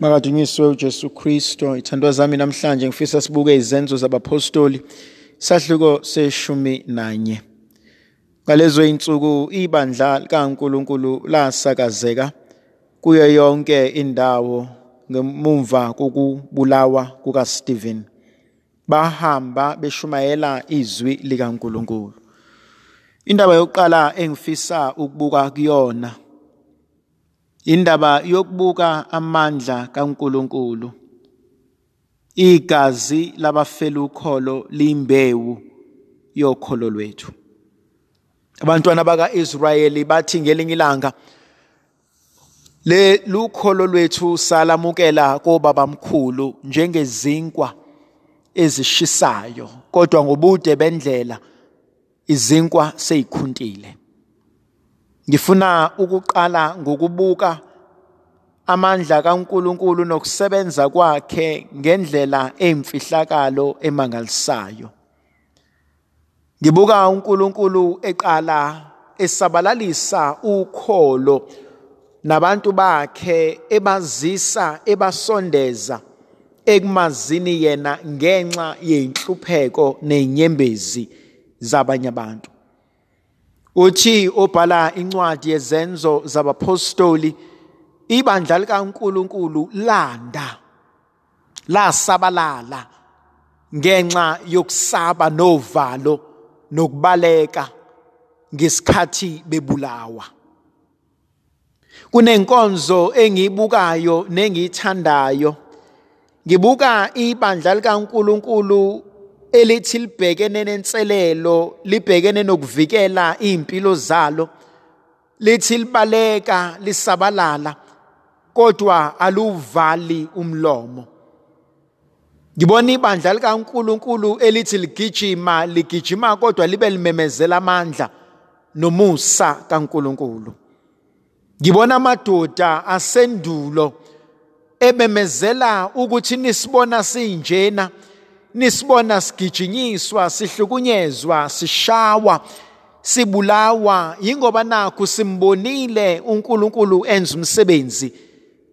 Makadunyiswe uJesu Kristo. Ithandwa zami namhlanje ngifisa sibuke izenzo zabapostoli sahluko seshumi nanye. Ngalezo insuku ibandla kaNkuluNkulu lasakazeka kuyo yonke indawo ngemumva kokubulawa kukaStephen. Bahamba beshumayela izwi likaNkuluNkulu. Indaba yokuqala engifisa ukubuka kuyona indaba yokubuka amandla kaNkuluNkulu. Igazi labafela ukholo liyimbewu yokholo lwethu. Abantwana bakaIsrayeli bathi ngelinye ilanga le lukholo lwethu salamukela kobabamkhulu njengezinkwa ezishisayo kodwa ngobude bendlela izinkwa seyikhuntile. Ngifuna ukuqala ngokubuka amandla kaNkuluNkulu nokusebenza kwakhe ngendlela emfihlakalo emangalisayo. Ngibuka uNkulunkulu eqala esabalalisa ukholo nabantu bakhe ebazisa ebasondeza ekumazini yena ngenxa yenhlupheko nezinyembezi zabanye abantu. uthi obhala incwadi yezenzo zabapostoli ibandla likaNkuluNkulu landa lasabalala ngenxa yokusaba novalo nokubaleka ngesikhathi bebulawa. Kunenkonzo engiyibukayo nengiyithandayo. Ngibuka ibandla likaNkuluNkulu elithi libhekene nenselelo libhekene nokuvikela impilo zalo lithi libaleka lisabalala. Kodwa aluvali umlomo. Ngibona ibandla likaNkuluNkulu elithi ligijima ligijima kodwa libe limemezela amandla nomusa kaNkuluNkulu. Ngibona amadoda asendulo ememezela ukuthi nisibona sinjena nisibona sigijinyiswa sihlukunyezwa sishawa sibulawa. Yingoba nakho simbonile uNkulunkulu enza umsebenzi.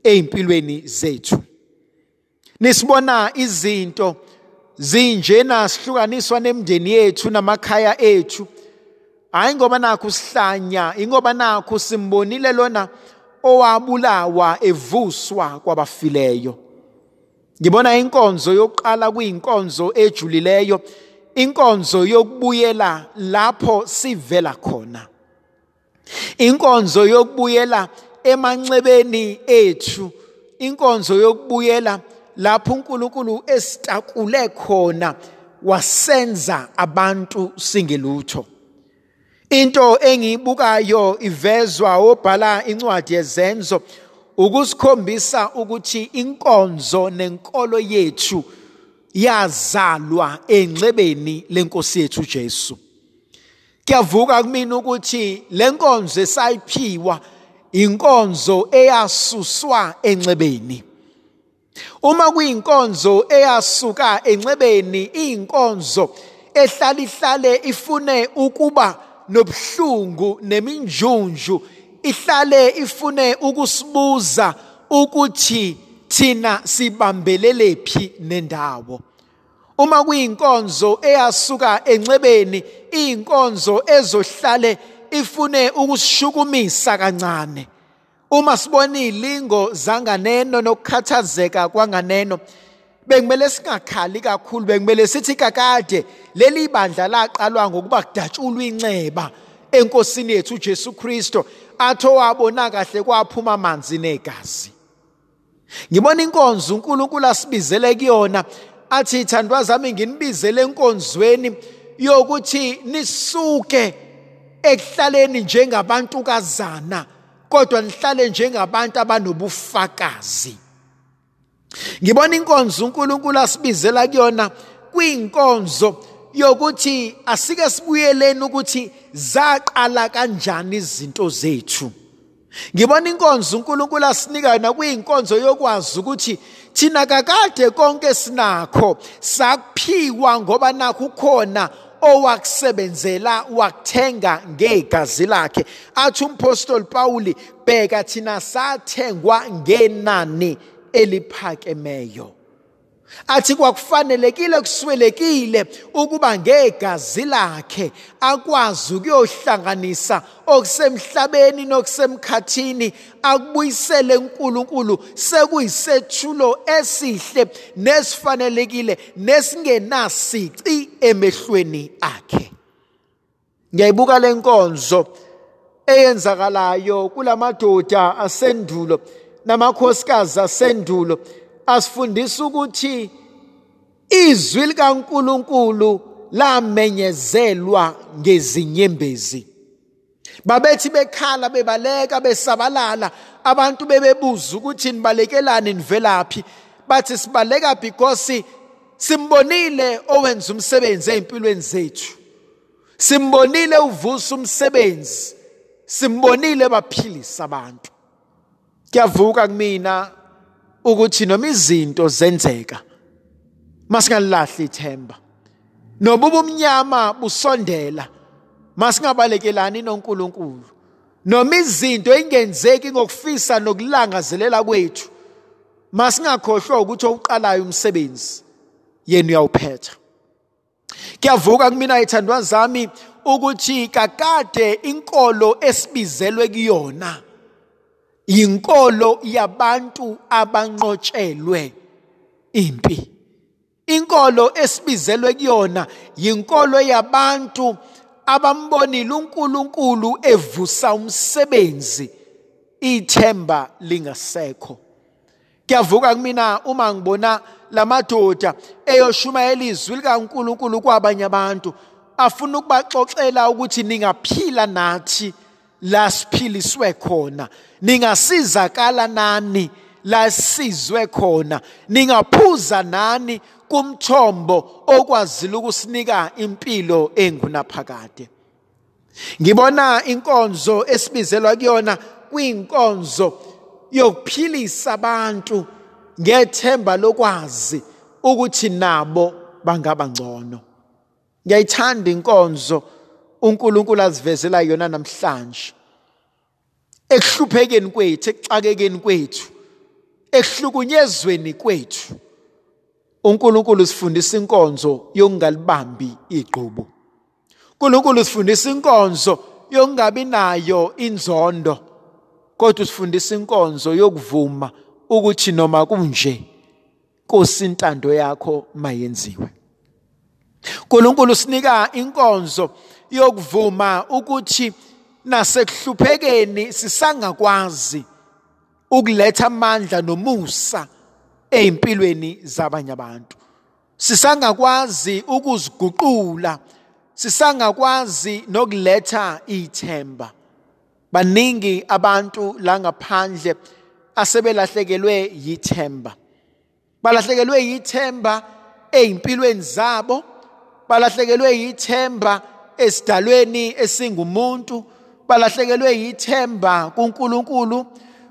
Ezimpilweni zethu. Nisibona izinto zinjena sihlukaniswa nemndeni yethu namakhaya ethu. Hayi ngoba nakho sihlanya ingoba nakho simbonile lona owabulawa evuswa kwabafileyo. Ngibona inkonzo yokuqala kuyinkonzo ejulileyo inkonzo yokubuyela lapho sivela khona. Inkonzo yokubuyela emanxebeni ethu inkonzo yokubuyela lapho uNkulunkulu esitakule khona wasenza abantu singelutho. Into engiyibukayo ivezwa obhala incwadi yezenzo ukusikhombisa ukuthi inkonzo nenkolo yethu yazalwa enxebeni lenkosi yethu Jesu. Kuyavuka kumina ukuthi lenkonzo esayiphiwa inkonzo eyasuswa enxebeni. Uma kuyinkonzo eyasuka enxebeni iyinkonzo ehlala ihlale ifune ukuba nobuhlungu neminjunju ihlale ifune ukusibuza ukuthi thina sibambelele phi nendawo. Uma kuyinkonzo eyasuka encebeni iyinkonzo ezohlale ifune ukusishukumisa kancane. Uma sibona ilingo zanganeno nokukhathazeka kwanganeno bekumele singakhali kakhulu bekumele sithi kakade leli bandla laqalwa ngokuba kudatshulwa inceba enkosini yethu uJesu Kristo atho wabona kahle kwaphuma amanzi negazi. Ngibona inkonzo uNkulunkulu asibizele kuyona athi ithandwa zami nginibizele enkonzweni yokuthi nisuke ekuhlaleni njengabantu kazana kodwa nihlale njengabantu abanobufakazi. Ngibona inkonzo uNkulunkulu asibizela kuyona kuyinkonzo yokuthi asike sibuyeleni ukuthi zaqala kanjani izinto zethu. Ngibona inkonzo uNkulunkulu asinika yona kuyinkonzo yokwazi ukuthi thina kakade konke sinakho sakuphiwa ngoba nakho ukhona owakusebenzela wakuthenga ngegazi lakhe. Athi umpostoli Pawuli bheka thina sathengwa ngenani eliphakemeyo athi kwakufanelekile kuswelekile ukuba ngegazi lakhe akwazi ukuyohlanganisa okusemhlabeni nokusemkhathini akubuyisele uNkulunkulu sekuyisethulo esihle nesifanelekile nesingenasici emehlweni akhe. Ngiyayibuka lenkonzo eyenzakalayo kulamadoda asendulo namakhosikazi asendulo asifundisa ukuthi izwi likaNkuluNkulu lamenyezelwa ngezinyembezi. Babethi bekhala bebaleka besabalala abantu bebebuza ukuthi nibalekelani nivelaphi. Bathi sibaleka because simbonile owenza umsebenzi ezimpilweni zethu. Simbonile uvusa umsebenzi. Simbonile baphilisa abantu. Kuyavuka kumina. Ukuthi noma izinto zenzeka masingalahli ithemba. Noba ubumnyama busondela masingabalekelani noNkulunkulu. Noma izinto ingenzeki ngokufisa nokulangazelela kwethu masingakhohlwa ukuthi oqalayo umsebenzi yena uyawuphetha kuyavuka kumina ithandwa zami ukuthi kakade inkolo esibizelwe kuyona yinkolo yabantu abanqotshelwe impi. Inkolo esibizelwe kuyona yinkolo yabantu abambonile uNkulunkulu evusa umsebenzi ithemba lingasekho. Kuyavuka kumina uma ngibona lamadoda eyoshumayela izwi likaNkulunkulu kwabanye abantu afuna ukubaxoxela ukuthi ningaphila nathi. La siphiliswe khona. Ningasizakala nani la sizwe khona. Ningaphuza nani kumthombo okwazile ukusinika impilo engunaphakade. Ngibona inkonzo esibizelwa kuyona kuyinkonzo yokuphilisa abantu ngethemba lokwazi ukuthi nabo bangaba ngcono. Ngiyayithanda inkonzo uNkulunkulu azivezela yona namhlanje. Ekuhluphekeni kwethu ekuxakekeni kwethu ekuhlukunyezweni kwethu. uNkulunkulu sifundisa inkonzo yokungalibambi igqubu uNkulunkulu sifundisa inkonzo yokungabi nayo inzondo. Kodwa sifundisa inkonzo yokuvuma ukuthi noma kunje Nkosi intando yakho mayenziwe. uNkulunkulu sinika inkonzo yokuvuma ukuthi nasekuhluphekeni sisangakwazi ukuletha amandla nomusa ezimpilweni zabanye abantu. Sisangakwazi ukuziguqula sisangakwazi nokuletha ithemba. Baningi abantu la ngaphandle asebelahlekelwe yithemba. Balahlekelwe yithemba ezimpilweni zabo balahlekelwe yithemba esidalweni esingumuntu balahlekelwe yithemba kuNkulunkulu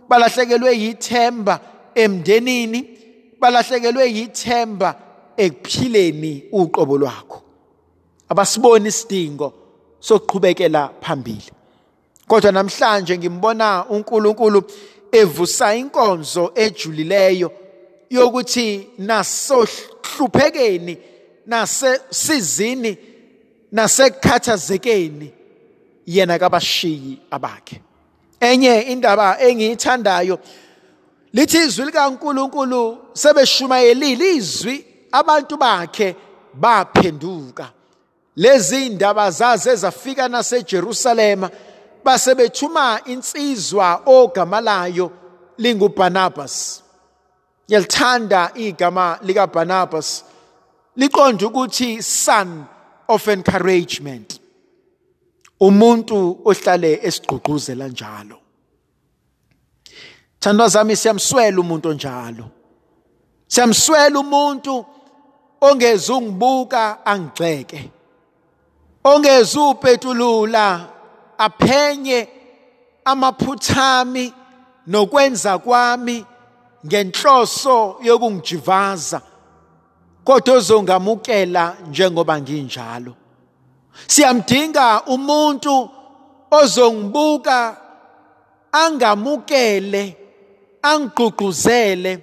balahlekelwe yithemba emndenini balahlekelwe yithemba ekuphileni uqobo lwakho. Abasiboni isidingo sokuqhubekela phambili. Kodwa namhlanje ngimbona uNkulunkulu evusa inkonzo ejulileyo yokuthi nasohluphekeni nasesizini nasekukhathazekeni yena kabashiyi abakhe. Enye indaba engiyithandayo lithi izwi likaNkuluNkulu sebeshumayelile izwi abantu bakhe baphenduka. Lezi indaba zaze zafika naseJerusalema base bethuma insizwa ogama layo linguBarnabas ngiyalithanda igama likaBarnabas liqonda ukuthi son of encouragement. Umuntu ohlale esigqugquzela njalo. Thandwa zami siyamswela umuntu onjalo. Siyamswela umuntu ongeze ungibuka angigxeke ongeze upetulula aphenye amaphuthami nokwenza kwami ngenhloso yokungijivaza kodwa ozongamukela njengoba nginjalo. Siyamdinga umuntu ozongibuka angamukele angigqugquzele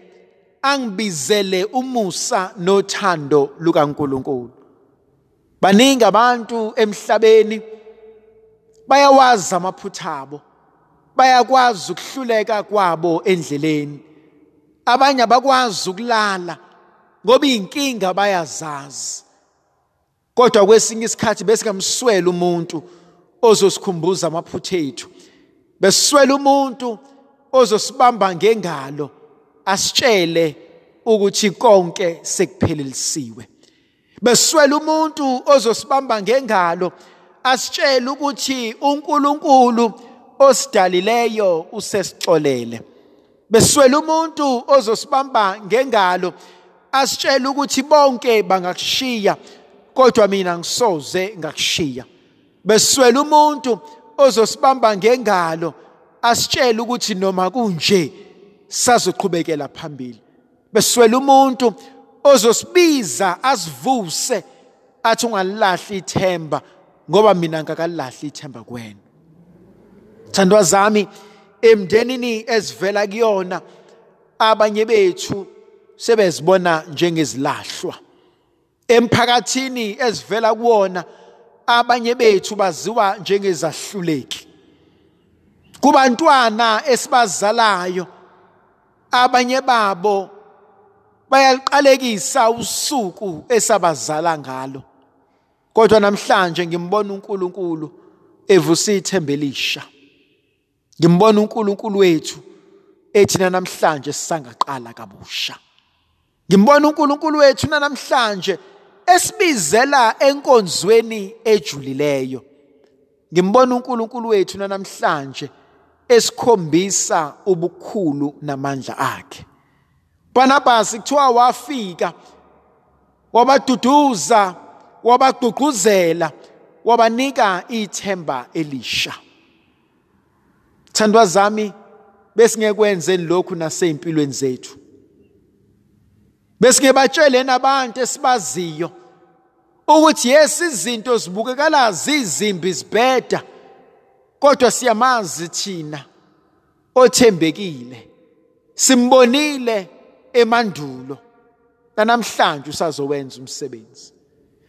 angibizele umusa nothando lukaNkuluNkulu. Baningi abantu emhlabeni bayawazi amaphutha abo bayakwazi ukuhluleka kwabo endleleni. Abanye abakwazi ukulala ngoba inkinga bayazazi. Kodwa kwesinye isikhathi besingamswela umuntu ozosikhumbuza amaphutha ethu. Besiswela umuntu ozosibamba ngengalo asitshele ukuthi konke sekuphelelisiwe. Beswela umuntu ozosibamba ngengalo asitshele ukuthi uNkulunkulu osidalileyo usesixolele. Beswela umuntu ozosibamba ngengalo asitshele ukuthi bonke bangakushiya kodwa mina ngisoze ngakushiya. Beswela umuntu ozosibamba ngengalo asitshele ukuthi noma kunje sazoqhubekela phambili. Beswela umuntu ozosibiza asivuse athi ungalilahli ithemba ngoba mina ngakalilahli ithemba kuwena thandwa zami emndenini ezivela kuyona abanye bethu sebezibona njengezilahlwa. Emphakathini ezivela kuwona abanye bethu baziwa njengezahluleki. Kubantwana esibazalayo abanye babo bayaliqalekisa usuku esabazala ngalo. Kodwa namhlanje ngimbona uNkulunkulu evusa ithemba elisha. Ngimbona uNkulunkulu wethu ethina namhlanje sisangaqala kabusha. Ngimbona uNkulunkulu wethu namhlanje esibizela enkonzweni ejulileyo. Ngimbona uNkulunkulu wethu namhlanje esikhombisa ubukhulu namandla akhe. Barnabas kuthiwa wafika wabaduduza wabagqugquzela wabanika ithemba elisha. Thandwa zami besingekwenze lokhu nasempilweni zethu. Besingebatshele nabantu esibaziyo ukuthi yes izinto zibukekala zizimbi zibheda kodwa siyamazi thina othembekile simbonile emandulo namhlanje usazowenza umsebenzi.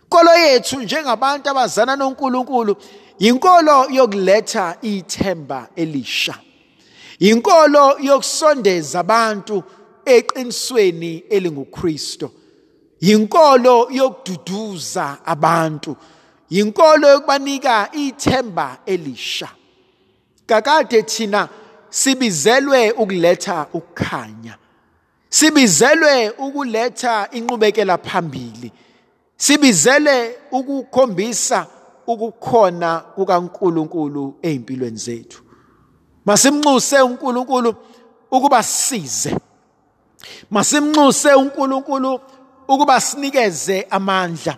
Inkolo yethu njengabantu abazana noNkulunkulu inkolo yokuletha ithemba elisha. Inkolo yokusondeza abantu eqinisweni elinguKristo. Inkolo yokududuza abantu. Inkolo yokubanika ithemba elisha. Kakade thina sibizelwe ukuletha ukukhanya. Sibizelwe ukuletha inqubekela phambili. Sibizele ukukhombisa ukukhona kukaNkuluNkulu ezimpilweni zethu. Masimnxuse uNkulunkulu ukuba size. Masimnxuse uNkulunkulu ukuba sinikeze amandla.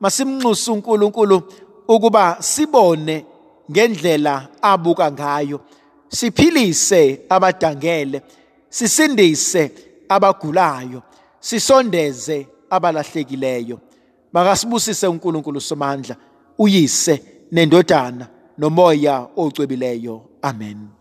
Masimnxuse uNkulunkulu ukuba sibone ngendlela abuka ngayo. Siphilise abadangele sisindise abagulayo sisondeze abalahlekileyo. Makasibusise uNkulunkulu somandla uyise nendodana nomoya ocwebileyo. Amen.